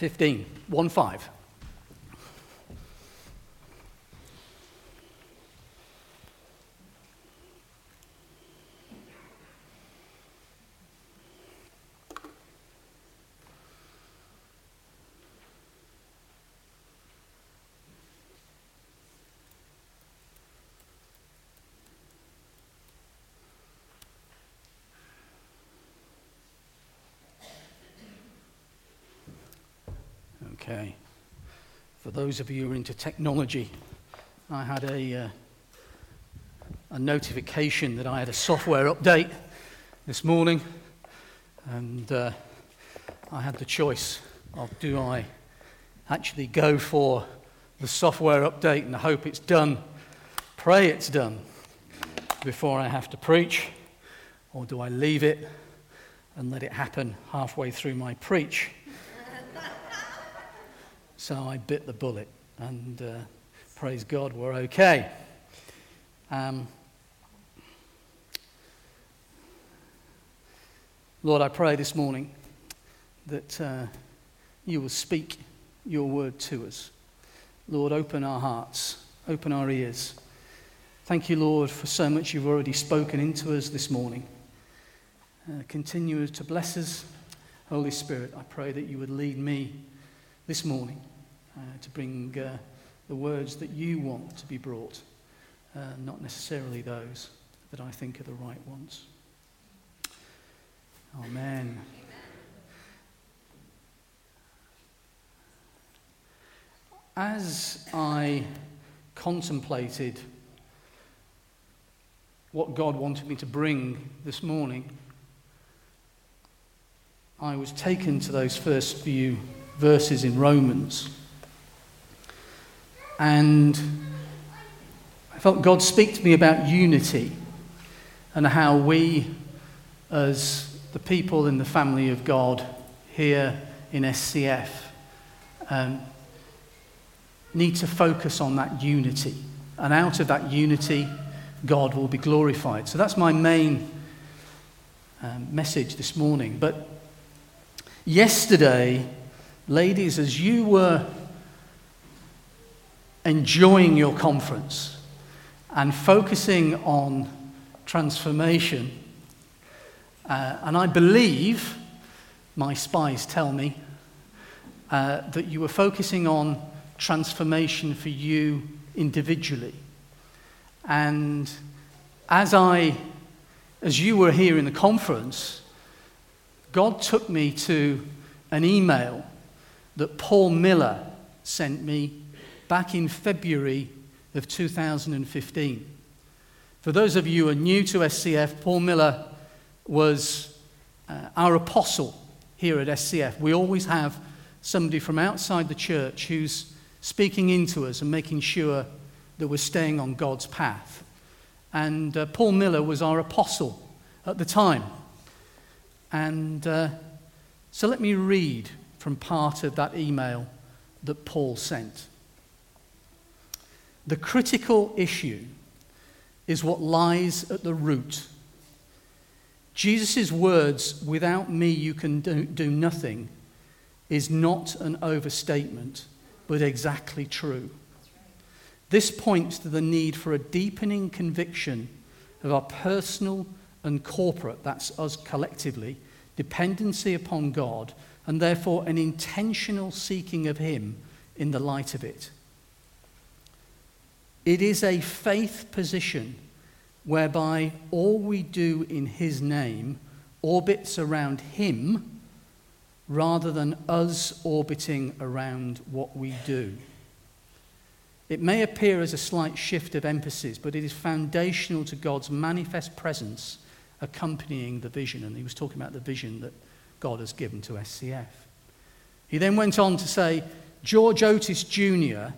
15, 1 5. Okay. For those of you who are into technology, I had a, uh, a notification that I had a software update this morning, and uh, I had the choice of do I actually go for the software update and hope it's done, pray it's done before I have to preach, or do I leave it and let it happen halfway through my preach? So I bit the bullet, and uh, praise God, we're okay. Um, Lord, I pray this morning that uh, you will speak your word to us. Lord, open our hearts, open our ears. Thank you, Lord, for so much you've already spoken into us this morning. Uh, continue to bless us. Holy Spirit, I pray that you would lead me this morning uh, to bring uh, the words that you want to be brought, uh, not necessarily those that I think are the right ones. Amen. As I contemplated what God wanted me to bring this morning, I was taken to those first few verses in Romans. And I felt God speak to me about unity and how we, as the people in the family of God here in SCF, um, need to focus on that unity. And out of that unity, God will be glorified. So that's my main um, message this morning. But yesterday, ladies, as you were enjoying your conference and focusing on transformation. Uh, and I believe, my spies tell me, uh, that you were focusing on transformation for you individually. And as I, as you were here in the conference, God took me to an email that Paul Miller sent me back in February of 2015. For those of you who are new to SCF, Paul Miller was uh, our apostle here at SCF. We always have somebody from outside the church who's speaking into us and making sure that we're staying on God's path. And uh, Paul Miller was our apostle at the time. And uh, so let me read from part of that email that Paul sent. The critical issue is what lies at the root. Jesus' words, without me you can do, do nothing, is not an overstatement, but exactly true. This points to the need for a deepening conviction of our personal and corporate, that's us collectively, dependency upon God, and therefore an intentional seeking of Him in the light of it. It is a faith position whereby all we do in His name orbits around Him rather than us orbiting around what we do. It may appear as a slight shift of emphasis, but it is foundational to God's manifest presence accompanying the vision. And he was talking about the vision that God has given to SCF. He then went on to say, George Otis Jr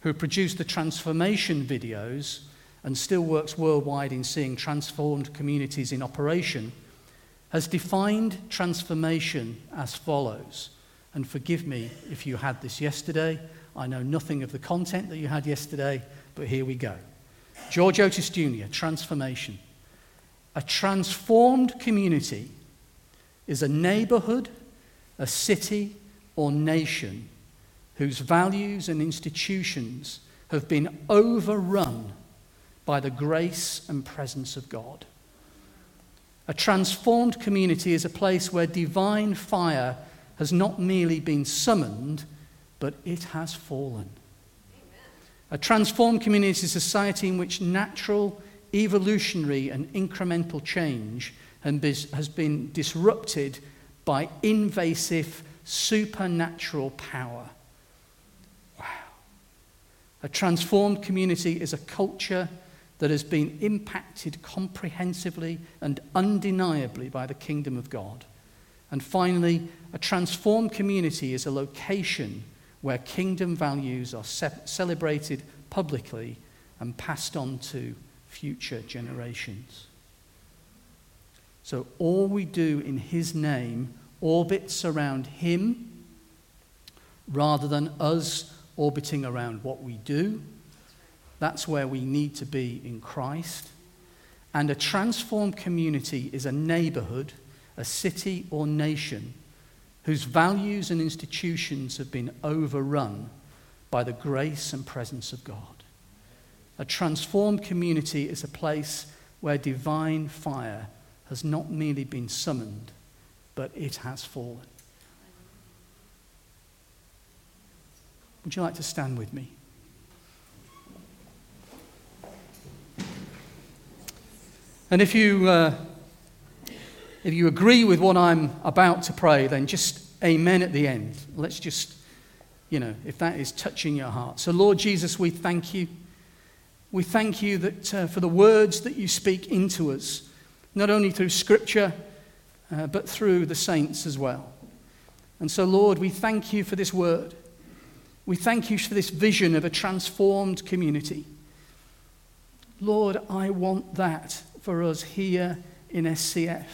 who produced the transformation videos and still works worldwide in seeing transformed communities in operation, has defined transformation as follows. And forgive me if you had this yesterday. I know nothing of the content that you had yesterday, but here we go. George Otis Jr., transformation. A transformed community is a neighborhood, a city, or nation whose values and institutions have been overrun by the grace and presence of God. A transformed community is a place where divine fire has not merely been summoned, but it has fallen. A transformed community is a society in which natural, evolutionary, and incremental change has been disrupted by invasive supernatural power. A transformed community is a culture that has been impacted comprehensively and undeniably by the kingdom of God. And finally, a transformed community is a location where kingdom values are ce- celebrated publicly and passed on to future generations. So all we do in His name orbits around Him rather than us orbiting around what we do. That's where we need to be in Christ. And a transformed community is a neighborhood, a city or nation whose values and institutions have been overrun by the grace and presence of God. A transformed community is a place where divine fire has not merely been summoned, but it has fallen. Would you like to stand with me? And if you, uh, if you agree with what I'm about to pray, then just amen at the end. Let's just, you know, if that is touching your heart. So, Lord Jesus, we thank you. We thank you that, uh, for the words that you speak into us not only through Scripture, uh, but through the saints as well. And so, Lord, we thank you for this word. We thank you for this vision of a transformed community. Lord, I want that for us here in SCF.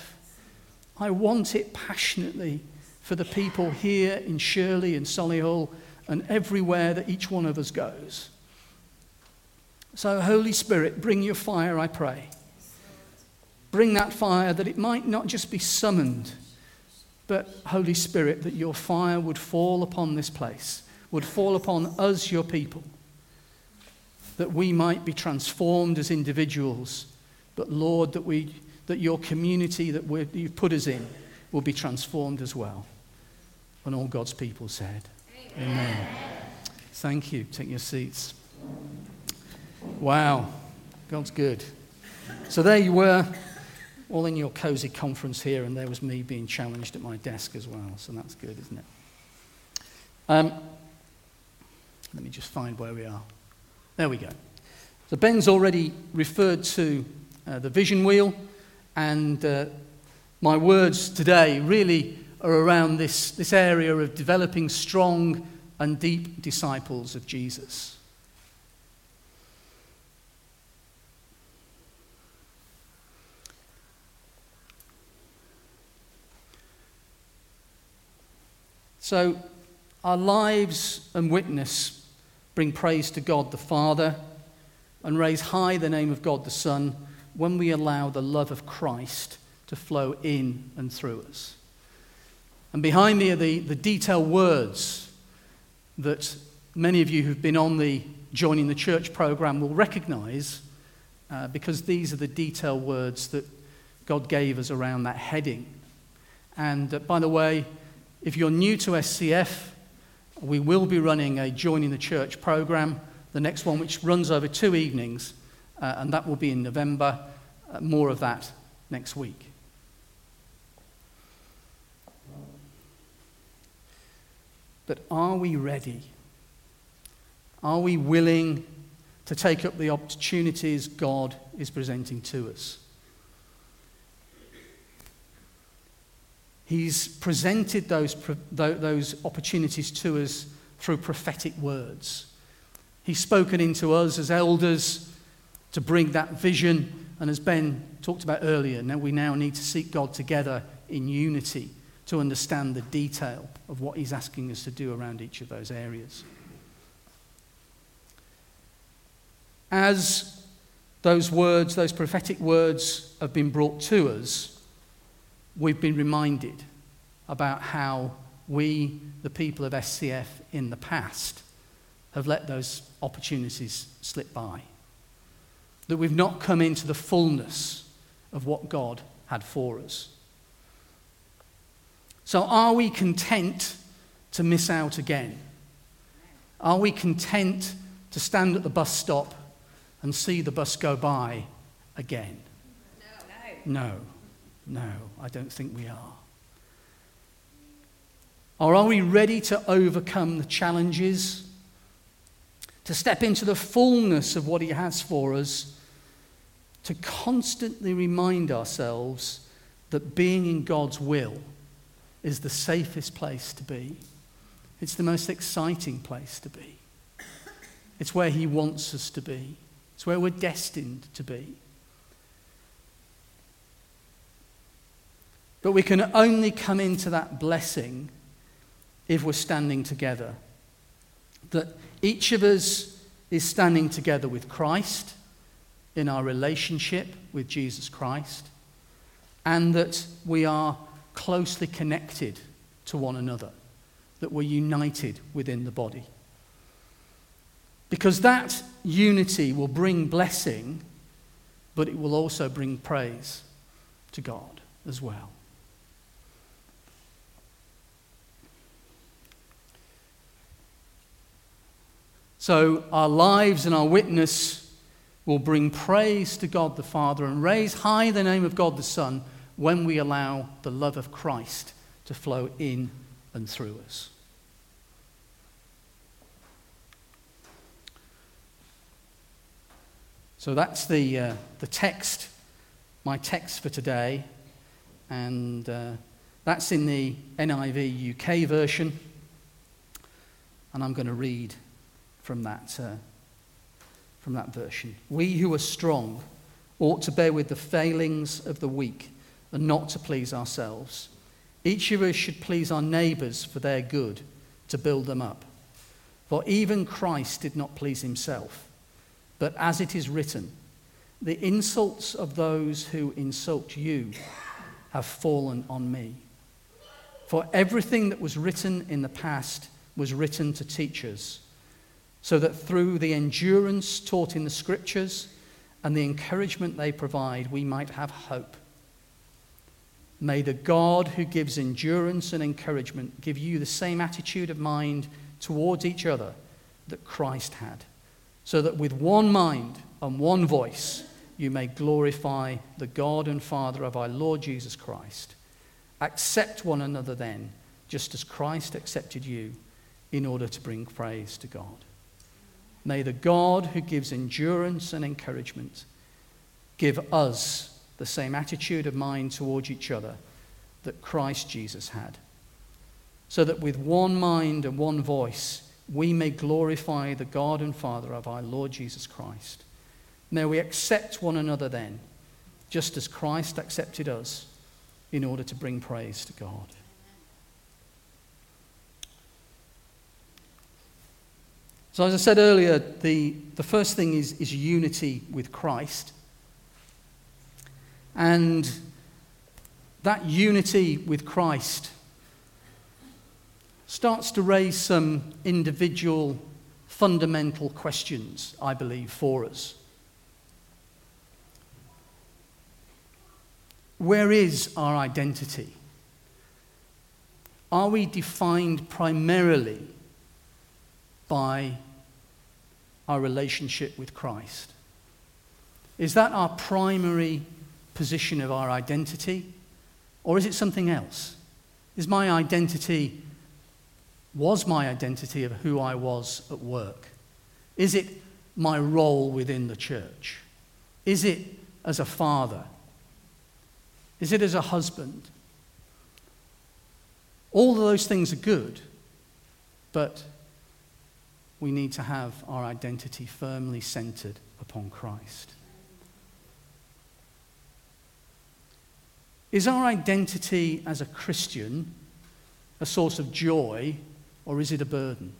I want it passionately for the people here in Shirley and Solihull and everywhere that each one of us goes. So, Holy Spirit, bring your fire, I pray. Bring that fire that it might not just be summoned, but, Holy Spirit, that your fire would fall upon this place, would fall upon us, your people, that we might be transformed as individuals, but, Lord, that, we, that your community that you've put us in will be transformed as well. And all God's people said, Amen. Amen. Thank you. Take your seats. Wow, God's good. So there you were all in your cozy conference here, and there was me being challenged at my desk as well. So that's good, isn't it? Um, let me just find where we are. There we go. So Ben's already referred to uh, the vision wheel, and uh, my words today really are around this, this area of developing strong and deep disciples of Jesus. So, our lives and witness bring praise to God the Father and raise high the name of God the Son when we allow the love of Christ to flow in and through us. And behind me are the, the detailed words that many of you who've been on the Joining the Church program will recognize uh, because these are the detailed words that God gave us around that heading. And uh, by the way, if you're new to SCF, we will be running a Joining the Church program, the next one, which runs over two evenings, uh, and that will be in November. Uh, more of that next week. But are we ready? Are we willing to take up the opportunities God is presenting to us? He's presented those, those opportunities to us through prophetic words. He's spoken into us as elders to bring that vision. And as Ben talked about earlier, now we now need to seek God together in unity to understand the detail of what He's asking us to do around each of those areas. As those words, those prophetic words, have been brought to us, we've been reminded about how we, the people of SCF in the past, have let those opportunities slip by. That we've not come into the fullness of what God had for us. So, are we content to miss out again? Are we content to stand at the bus stop and see the bus go by again? No. No, no I don't think we are. Or are we ready to overcome the challenges, to step into the fullness of what He has for us, to constantly remind ourselves that being in God's will is the safest place to be? It's the most exciting place to be. It's where He wants us to be. It's where we're destined to be. But we can only come into that blessing if we're standing together. That each of us is standing together with Christ in our relationship with Jesus Christ, and that we are closely connected to one another, that we're united within the body. Because that unity will bring blessing, but it will also bring praise to God as well. So our lives and our witness will bring praise to God the Father and raise high the name of God the Son when we allow the love of Christ to flow in and through us. So that's the, uh, the text, my text for today. And uh, that's in the NIV UK version. And I'm going to read from that, uh, from that version. We who are strong ought to bear with the failings of the weak and not to please ourselves. Each of us should please our neighbours for their good, to build them up. For even Christ did not please himself. But as it is written, the insults of those who insult you have fallen on me. For everything that was written in the past was written to teach us so that through the endurance taught in the scriptures and the encouragement they provide, we might have hope. May the God who gives endurance and encouragement give you the same attitude of mind towards each other that Christ had, so that with one mind and one voice you may glorify the God and Father of our Lord Jesus Christ. Accept one another then, just as Christ accepted you, in order to bring praise to God. May the God who gives endurance and encouragement give us the same attitude of mind towards each other that Christ Jesus had, so that with one mind and one voice we may glorify the God and Father of our Lord Jesus Christ. May we accept one another then, just as Christ accepted us, in order to bring praise to God. So, as I said earlier, the, the first thing is, is unity with Christ. And that unity with Christ starts to raise some individual fundamental questions, I believe, for us. Where is our identity? Are we defined primarily by our relationship with Christ? Is that our primary position of our identity? Or is it something else? Is my identity, was my identity of who I was at work? Is it my role within the church? Is it as a father? Is it as a husband? All of those things are good, but we need to have our identity firmly centered upon Christ. Is our identity as a Christian a source of joy or is it a burden?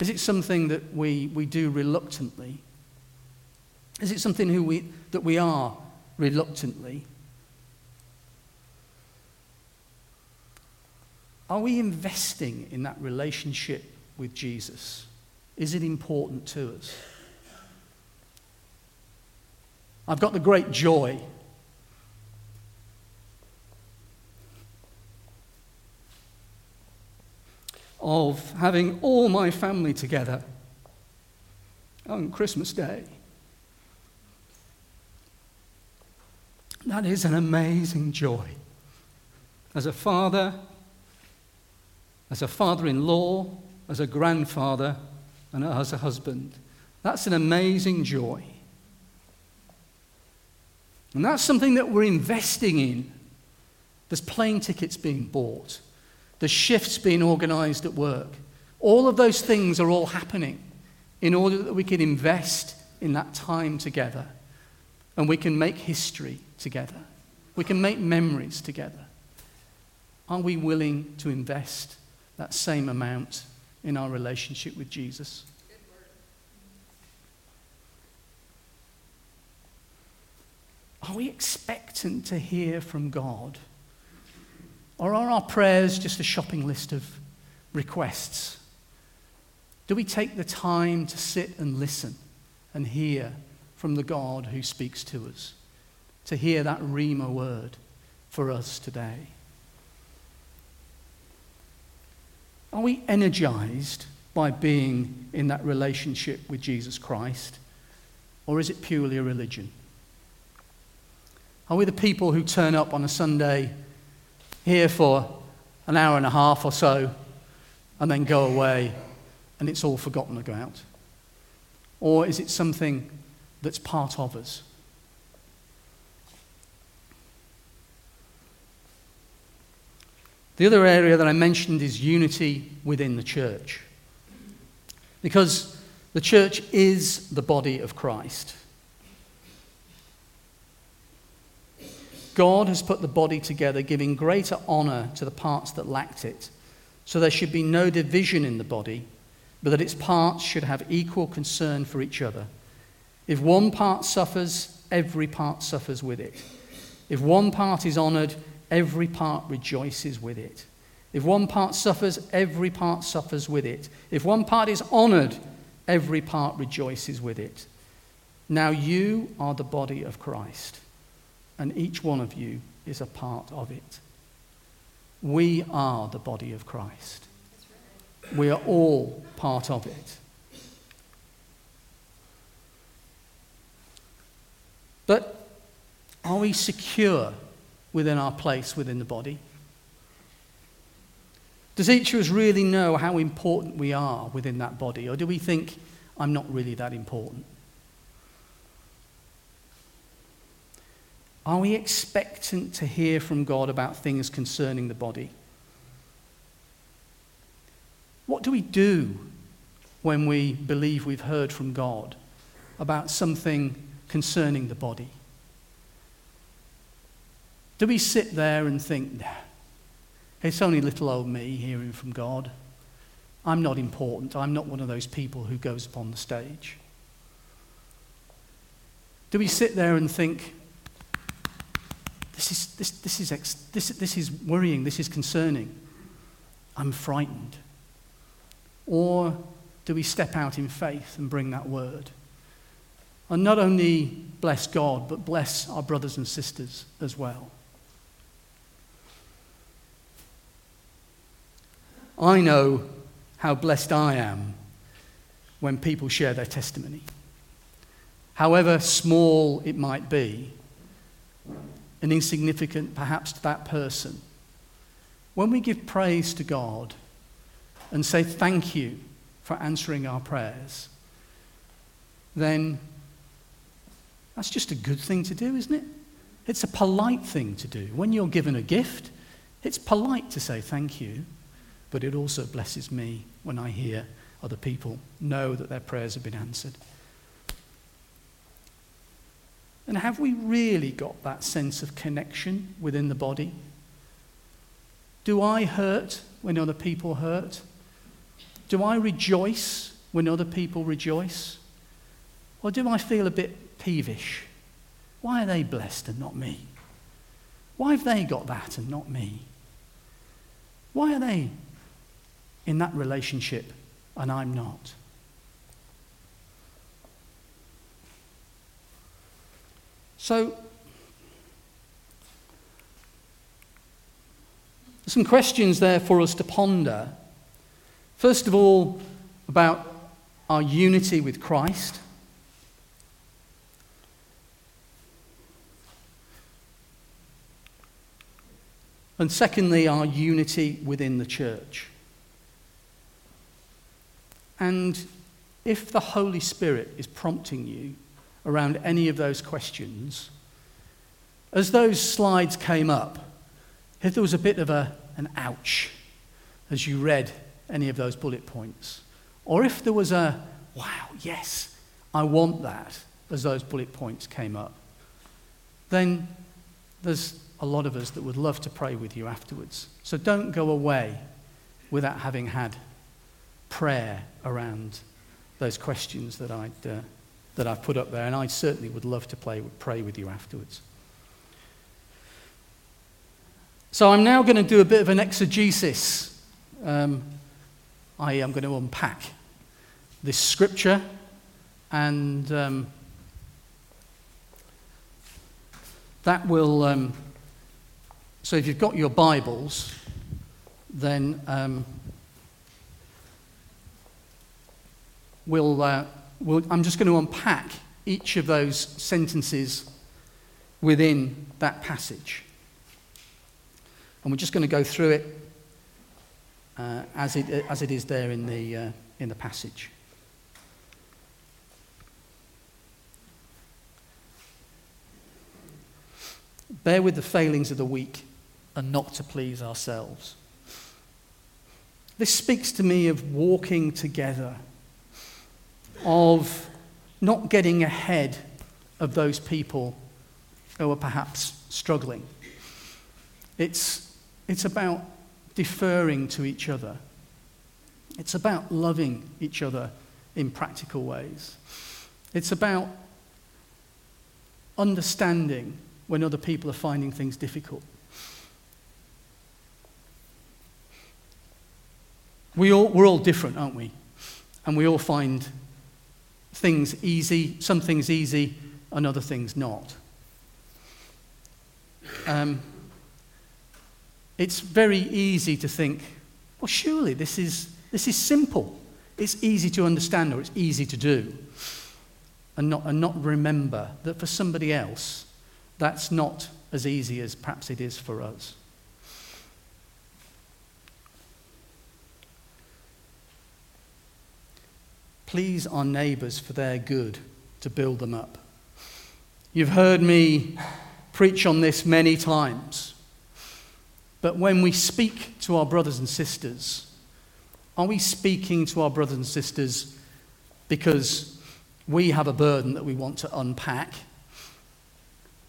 Is it something that we, we do reluctantly? Is it something who we, that we are reluctantly? Are we investing in that relationship with Jesus? Is it important to us? I've got the great joy of having all my family together on Christmas Day. That is an amazing joy. As a father, as a father in law, as a grandfather, and as a husband. That's an amazing joy. And that's something that we're investing in. There's plane tickets being bought, there's shifts being organized at work. All of those things are all happening in order that we can invest in that time together and we can make history together. We can make memories together. Are we willing to invest that same amount in our relationship with Jesus? Are we expectant to hear from God? Or are our prayers just a shopping list of requests? Do we take the time to sit and listen and hear from the God who speaks to us? To hear that Rhema word for us today? Are we energized by being in that relationship with Jesus Christ? Or is it purely a religion? Are we the people who turn up on a Sunday here for an hour and a half or so and then go away and it's all forgotten about? Or is it something that's part of us? The other area that I mentioned is unity within the church. Because the church is the body of Christ. God has put the body together, giving greater honor to the parts that lacked it. So there should be no division in the body, but that its parts should have equal concern for each other. If one part suffers, every part suffers with it. If one part is honored, every part rejoices with it. If one part suffers, every part suffers with it. If one part is honored, every part rejoices with it. Now you are the body of Christ and each one of you is a part of it. We are the body of Christ. We are all part of it. But are we secure within our place within the body? Does each of us really know how important we are within that body? Or do we think, I'm not really that important? Are we expectant to hear from God about things concerning the body? What do we do when we believe we've heard from God about something concerning the body? Do we sit there and think, it's only little old me hearing from God? I'm not important. I'm not one of those people who goes upon the stage. Do we sit there and think, this is, this, this, is ex, this, this is worrying, this is concerning. I'm frightened. Or do we step out in faith and bring that word? And not only bless God, but bless our brothers and sisters as well. I know how blessed I am when people share their testimony. However small it might be, and insignificant perhaps to that person, when we give praise to God and say thank you for answering our prayers, then that's just a good thing to do, isn't it? It's a polite thing to do. When you're given a gift, it's polite to say thank you, but it also blesses me when I hear other people know that their prayers have been answered. And have we really got that sense of connection within the body? Do I hurt when other people hurt? Do I rejoice when other people rejoice? Or do I feel a bit peevish? Why are they blessed and not me? Why have they got that and not me? Why are they in that relationship and I'm not? So, some questions there for us to ponder. First of all, about our unity with Christ. And secondly, our unity within the church. And if the Holy Spirit is prompting you around any of those questions, as those slides came up, if there was a bit of a, an ouch as you read any of those bullet points, or if there was a, wow, yes, I want that, as those bullet points came up, then there's a lot of us that would love to pray with you afterwards. So don't go away without having had prayer around those questions that, I'd, uh, that I've put up there. And I certainly would love to play, pray with you afterwards. So I'm now going to do a bit of an exegesis. Um, I am going to unpack this scripture and um, that will um, so if you've got your Bibles, then um, we'll, uh, we'll, I'm just going to unpack each of those sentences within that passage. And we're just going to go through it uh, as, it, as it is there in the, uh, in the passage. Bear with the failings of the weak and not to please ourselves. This speaks to me of walking together, of not getting ahead of those people who are perhaps struggling. It's, it's about deferring to each other. It's about loving each other in practical ways. It's about understanding when other people are finding things difficult. We all, we're all different, aren't we? And we all find things easy, some things easy, and other things not. Um, it's very easy to think, well, surely this is, this is simple. It's easy to understand or it's easy to do. And not, and not remember that for somebody else, that's not as easy as perhaps it is for us. Please our neighbours for their good to build them up. You've heard me preach on this many times. But when we speak to our brothers and sisters, are we speaking to our brothers and sisters because we have a burden that we want to unpack?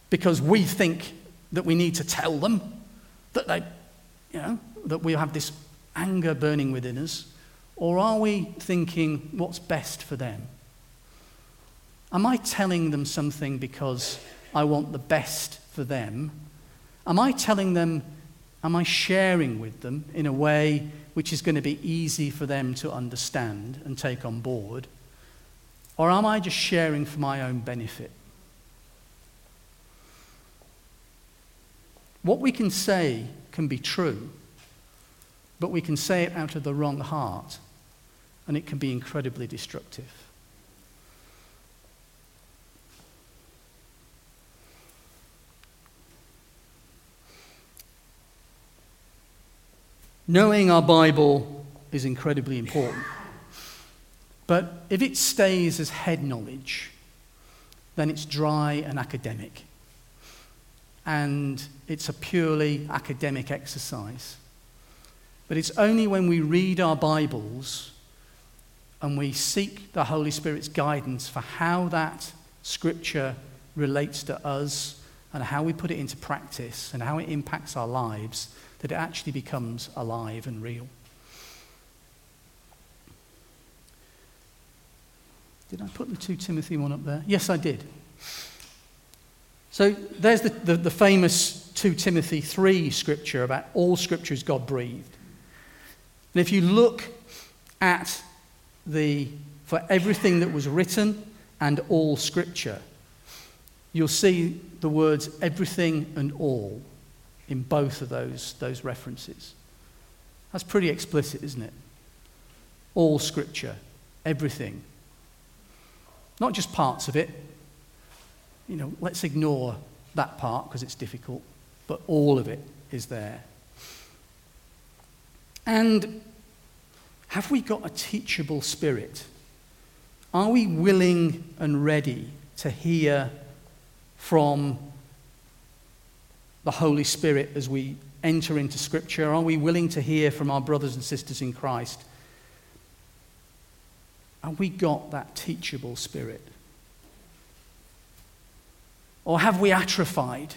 Because we think that we need to tell them that they, you know, that we have this anger burning within us? Or are we thinking what's best for them? Am I telling them something because I want the best for them? Am I telling them, am I sharing with them in a way which is going to be easy for them to understand and take on board? Or am I just sharing for my own benefit? What we can say can be true, but we can say it out of the wrong heart and it can be incredibly destructive. Knowing our Bible is incredibly important. But if it stays as head knowledge, then it's dry and academic. And it's a purely academic exercise. But it's only when we read our Bibles and we seek the Holy Spirit's guidance for how that scripture relates to us and how we put it into practice and how it impacts our lives, that it actually becomes alive and real. Did I put the 2 Timothy one up there? Yes, I did. So there's the, the, the famous 2 Timothy 3 scripture about all scripture is God breathed. And if you look at the, for everything that was written and all scripture, you'll see the words everything and all in both of those, those references. That's pretty explicit, isn't it? All scripture, everything. Not just parts of it. You know, let's ignore that part because it's difficult, but all of it is there. And have we got a teachable spirit? Are we willing and ready to hear from the Holy Spirit as we enter into Scripture? Are we willing to hear from our brothers and sisters in Christ? Have we got that teachable spirit? Or have we atrophied?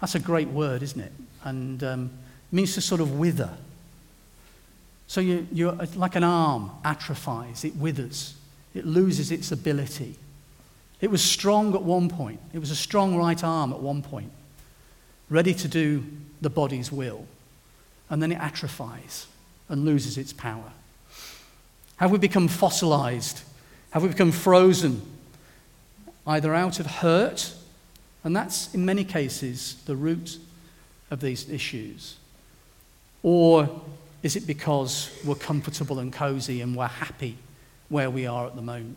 That's a great word, isn't it? And um, it means to sort of wither. So you, you're uh, like an arm atrophies, it withers, it loses its ability. It was strong at one point, it was a strong right arm at one point, ready to do the body's will. And then it atrophies and loses its power. Have we become fossilized? Have we become frozen? Either out of hurt, and that's in many cases the root of these issues, or is it because we're comfortable and cozy and we're happy where we are at the moment?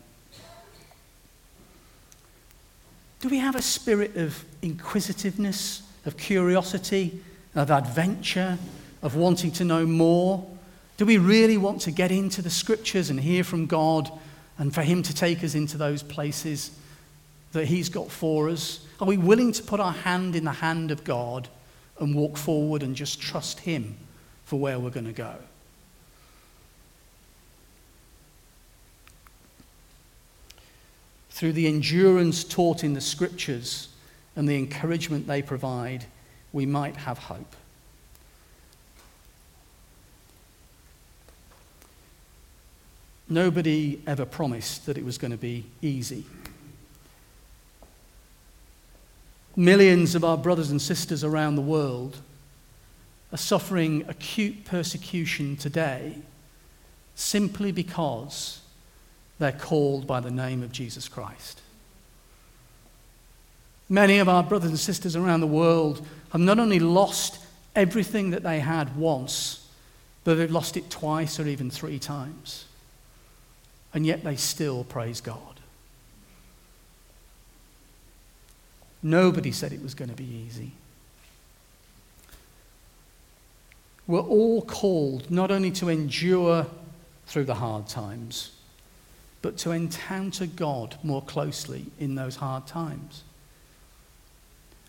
Do we have a spirit of inquisitiveness, of curiosity, of adventure, of wanting to know more? Do we really want to get into the scriptures and hear from God and for Him to take us into those places that He's got for us? Are we willing to put our hand in the hand of God and walk forward and just trust Him? For where we're going to go. Through the endurance taught in the scriptures and the encouragement they provide, we might have hope. Nobody ever promised that it was going to be easy. Millions of our brothers and sisters around the world are suffering acute persecution today simply because they're called by the name of Jesus Christ. Many of our brothers and sisters around the world have not only lost everything that they had once, but they've lost it twice or even three times. And yet they still praise God. Nobody said it was going to be easy. We're all called not only to endure through the hard times, but to encounter God more closely in those hard times.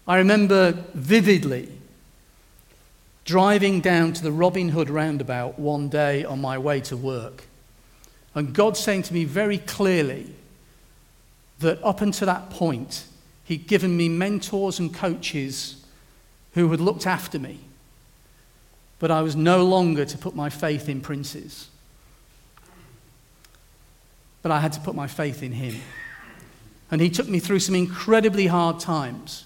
I remember vividly driving down to the Robin Hood roundabout one day on my way to work, and God saying to me very clearly that up until that point, He'd given me mentors and coaches who had looked after me but I was no longer to put my faith in princes. But I had to put my faith in him. And he took me through some incredibly hard times.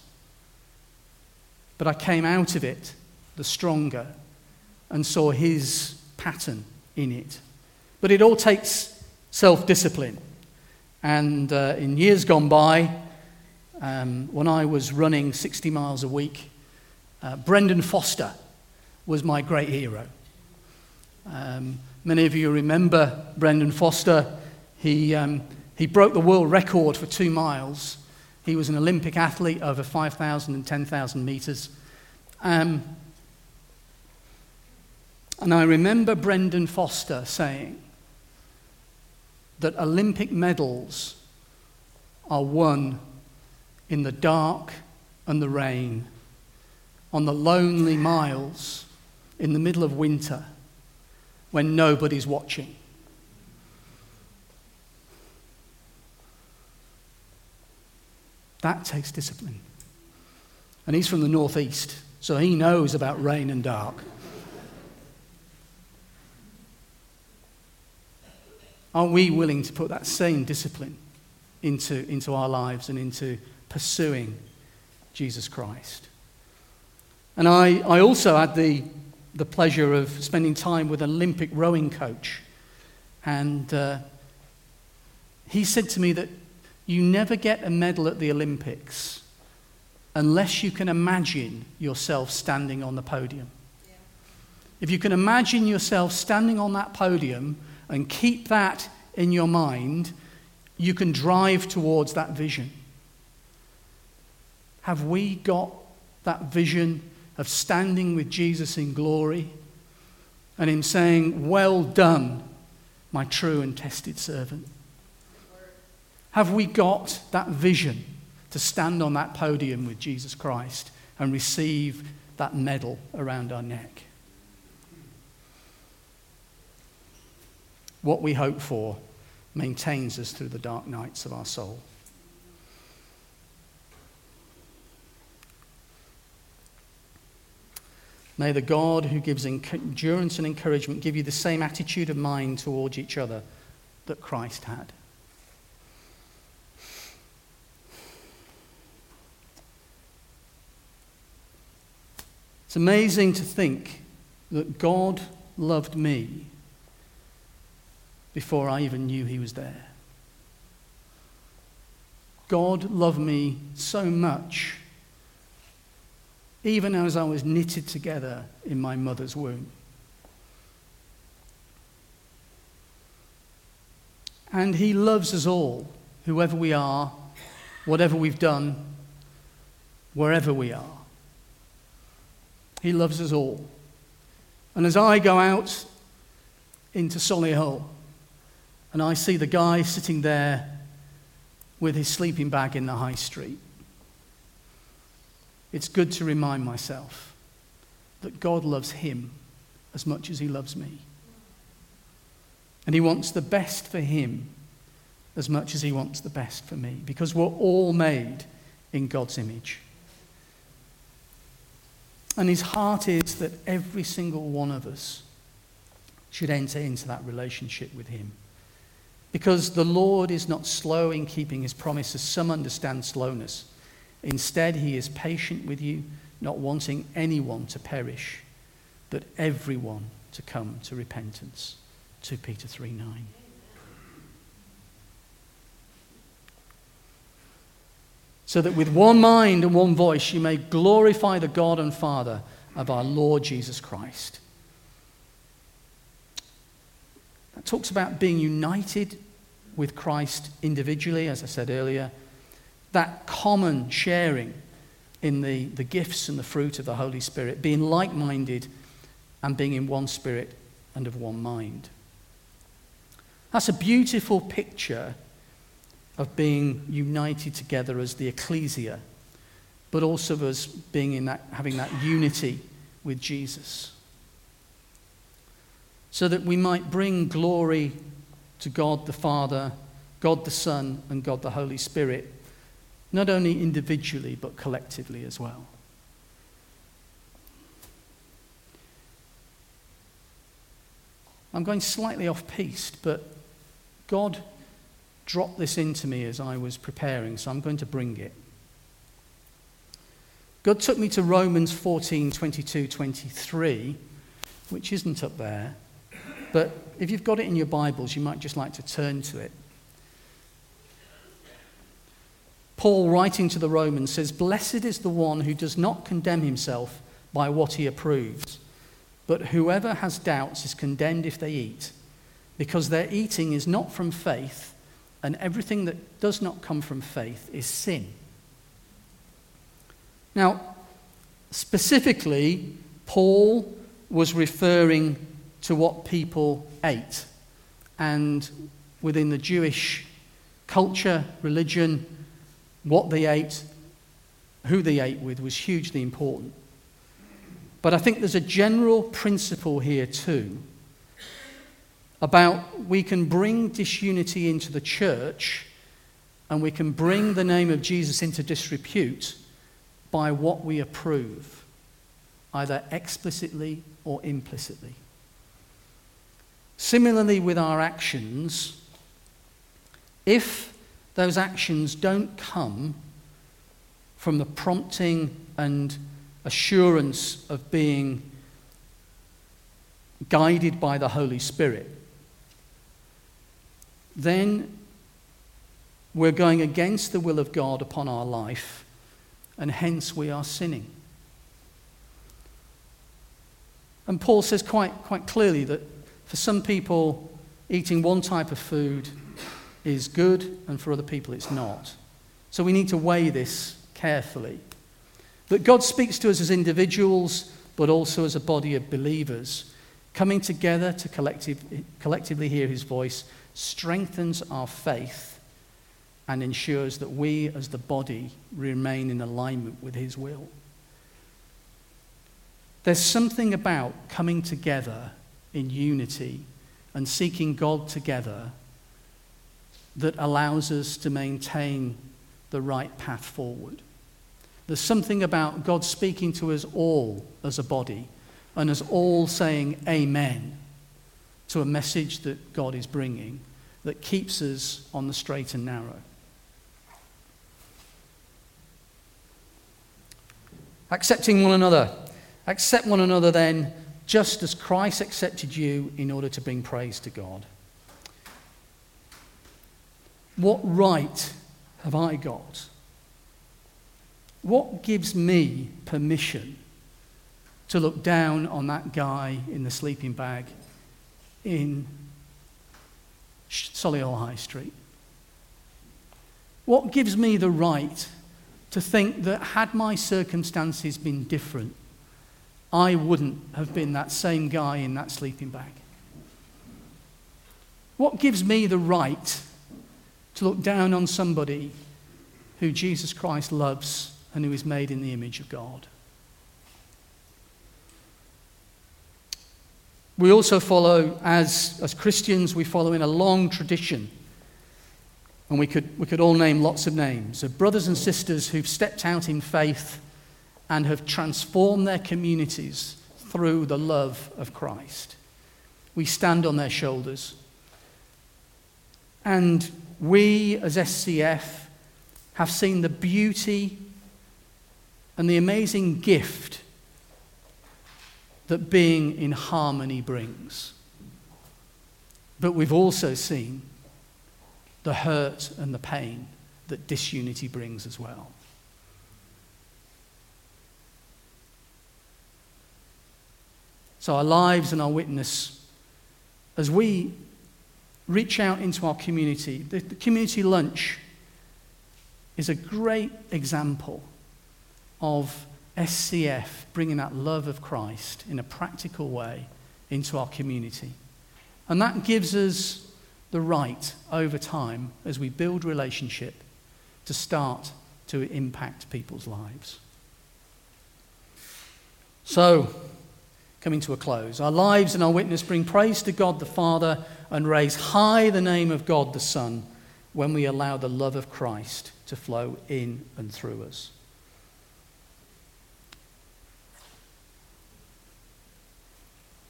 But I came out of it the stronger and saw his pattern in it. But it all takes self discipline. And uh, in years gone by, um, when I was running 60 miles a week, uh, Brendan Foster was my great hero. Um, many of you remember Brendan Foster. He, um, he broke the world record for two miles. He was an Olympic athlete over 5,000 and 10,000 meters. Um, and I remember Brendan Foster saying that Olympic medals are won in the dark and the rain, on the lonely miles in the middle of winter when nobody's watching. That takes discipline. And he's from the northeast, so he knows about rain and dark. Are we willing to put that same discipline into, into our lives and into pursuing Jesus Christ? And I, I also had the the pleasure of spending time with an Olympic rowing coach. And uh, he said to me that you never get a medal at the Olympics unless you can imagine yourself standing on the podium. Yeah. If you can imagine yourself standing on that podium and keep that in your mind, you can drive towards that vision. Have we got that vision of standing with Jesus in glory and Him saying, Well done, my true and tested servant? Have we got that vision to stand on that podium with Jesus Christ and receive that medal around our neck? What we hope for maintains us through the dark nights of our soul. May the God who gives endurance and encouragement give you the same attitude of mind towards each other that Christ had. It's amazing to think that God loved me before I even knew He was there. God loved me so much even as I was knitted together in my mother's womb. And He loves us all, whoever we are, whatever we've done, wherever we are. He loves us all. And as I go out into Solihull and I see the guy sitting there with his sleeping bag in the high street, it's good to remind myself that God loves him as much as he loves me. And he wants the best for him as much as he wants the best for me because we're all made in God's image. And his heart is that every single one of us should enter into that relationship with him. Because the Lord is not slow in keeping his promises. Some understand slowness. Instead, he is patient with you, not wanting anyone to perish, but everyone to come to repentance. 2 Peter 3 9. So that with one mind and one voice you may glorify the God and Father of our Lord Jesus Christ. That talks about being united with Christ individually, as I said earlier that common sharing in the, the gifts and the fruit of the Holy Spirit, being like minded and being in one spirit and of one mind. That's a beautiful picture of being united together as the ecclesia, but also of us being in that, having that unity with Jesus. So that we might bring glory to God the Father, God the Son, and God the Holy Spirit not only individually, but collectively as well. I'm going slightly off piste, but God dropped this into me as I was preparing, so I'm going to bring it. God took me to Romans 14 22 23, which isn't up there, but if you've got it in your Bibles, you might just like to turn to it. Paul, writing to the Romans, says, Blessed is the one who does not condemn himself by what he approves, but whoever has doubts is condemned if they eat, because their eating is not from faith, and everything that does not come from faith is sin. Now, specifically, Paul was referring to what people ate. And within the Jewish culture, religion, what they ate, who they ate with was hugely important. But I think there's a general principle here too about we can bring disunity into the church and we can bring the name of Jesus into disrepute by what we approve, either explicitly or implicitly. Similarly, with our actions, if those actions don't come from the prompting and assurance of being guided by the Holy Spirit, then we're going against the will of God upon our life, and hence we are sinning. And Paul says quite, quite clearly that for some people, eating one type of food is good, and for other people, it's not. So we need to weigh this carefully. That God speaks to us as individuals, but also as a body of believers. Coming together to collective, collectively hear his voice strengthens our faith and ensures that we, as the body, remain in alignment with his will. There's something about coming together in unity and seeking God together that allows us to maintain the right path forward. There's something about God speaking to us all as a body and us all saying amen to a message that God is bringing that keeps us on the straight and narrow. Accepting one another. Accept one another then, just as Christ accepted you in order to bring praise to God. What right have I got? What gives me permission to look down on that guy in the sleeping bag in Solihull High Street? What gives me the right to think that had my circumstances been different, I wouldn't have been that same guy in that sleeping bag? What gives me the right to look down on somebody who Jesus Christ loves and who is made in the image of God? We also follow, as, as Christians, we follow in a long tradition. And we could, we could all name lots of names of brothers and sisters who've stepped out in faith and have transformed their communities through the love of Christ. We stand on their shoulders. And we, as SCF, have seen the beauty and the amazing gift that being in harmony brings. But we've also seen the hurt and the pain that disunity brings as well. So, our lives and our witness, as we reach out into our community, the, the community lunch is a great example of SCF bringing that love of Christ in a practical way into our community. And that gives us the right over time as we build relationship to start to impact people's lives. So, coming to a close, our lives and our witness bring praise to God the Father and raise high the name of God the Son when we allow the love of Christ to flow in and through us.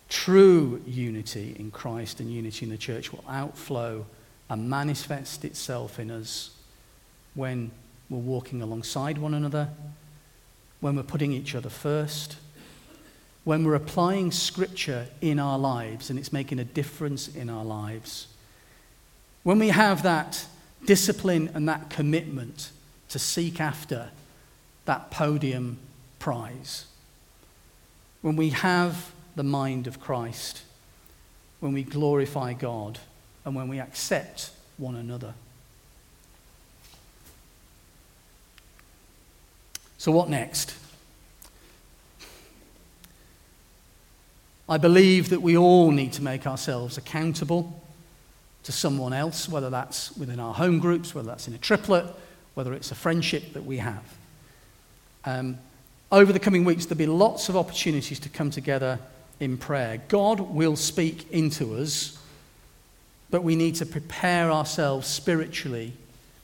True unity in Christ and unity in the church will outflow and manifest itself in us when we're walking alongside one another, when we're putting each other first, when we're applying Scripture in our lives and it's making a difference in our lives. When we have that discipline and that commitment to seek after that podium prize. When we have the mind of Christ, when we glorify God, and when we accept one another. So, what next? I believe that we all need to make ourselves accountable to someone else, whether that's within our home groups, whether that's in a triplet, whether it's a friendship that we have. Um, over the coming weeks, there'll be lots of opportunities to come together in prayer. God will speak into us, but we need to prepare ourselves spiritually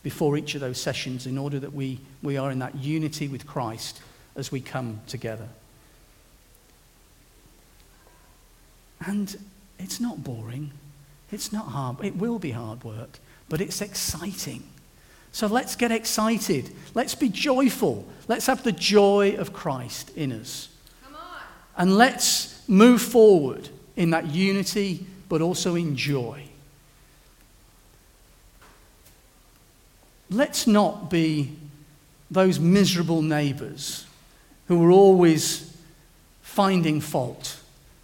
before each of those sessions in order that we, we are in that unity with Christ as we come together. And it's not boring. It's not hard. It will be hard work, but it's exciting. So let's get excited. Let's be joyful. Let's have the joy of Christ in us. And let's move forward in that unity, but also in joy. Let's not be those miserable neighbours who are always finding fault,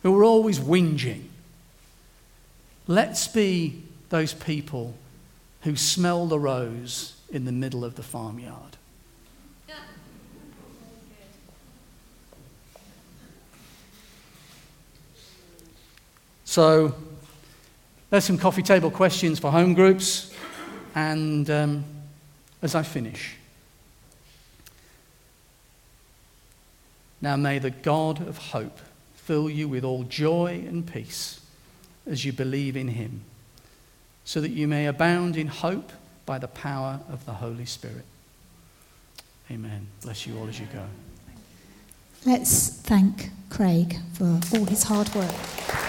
who are always whinging. Let's be those people who smell the rose in the middle of the farmyard. So, there's some coffee table questions for home groups. And um, as I finish, now may the God of hope fill you with all joy and peace as you believe in him, so that you may abound in hope by the power of the Holy Spirit. Amen. Bless you all as you go. Let's thank Craig for all his hard work.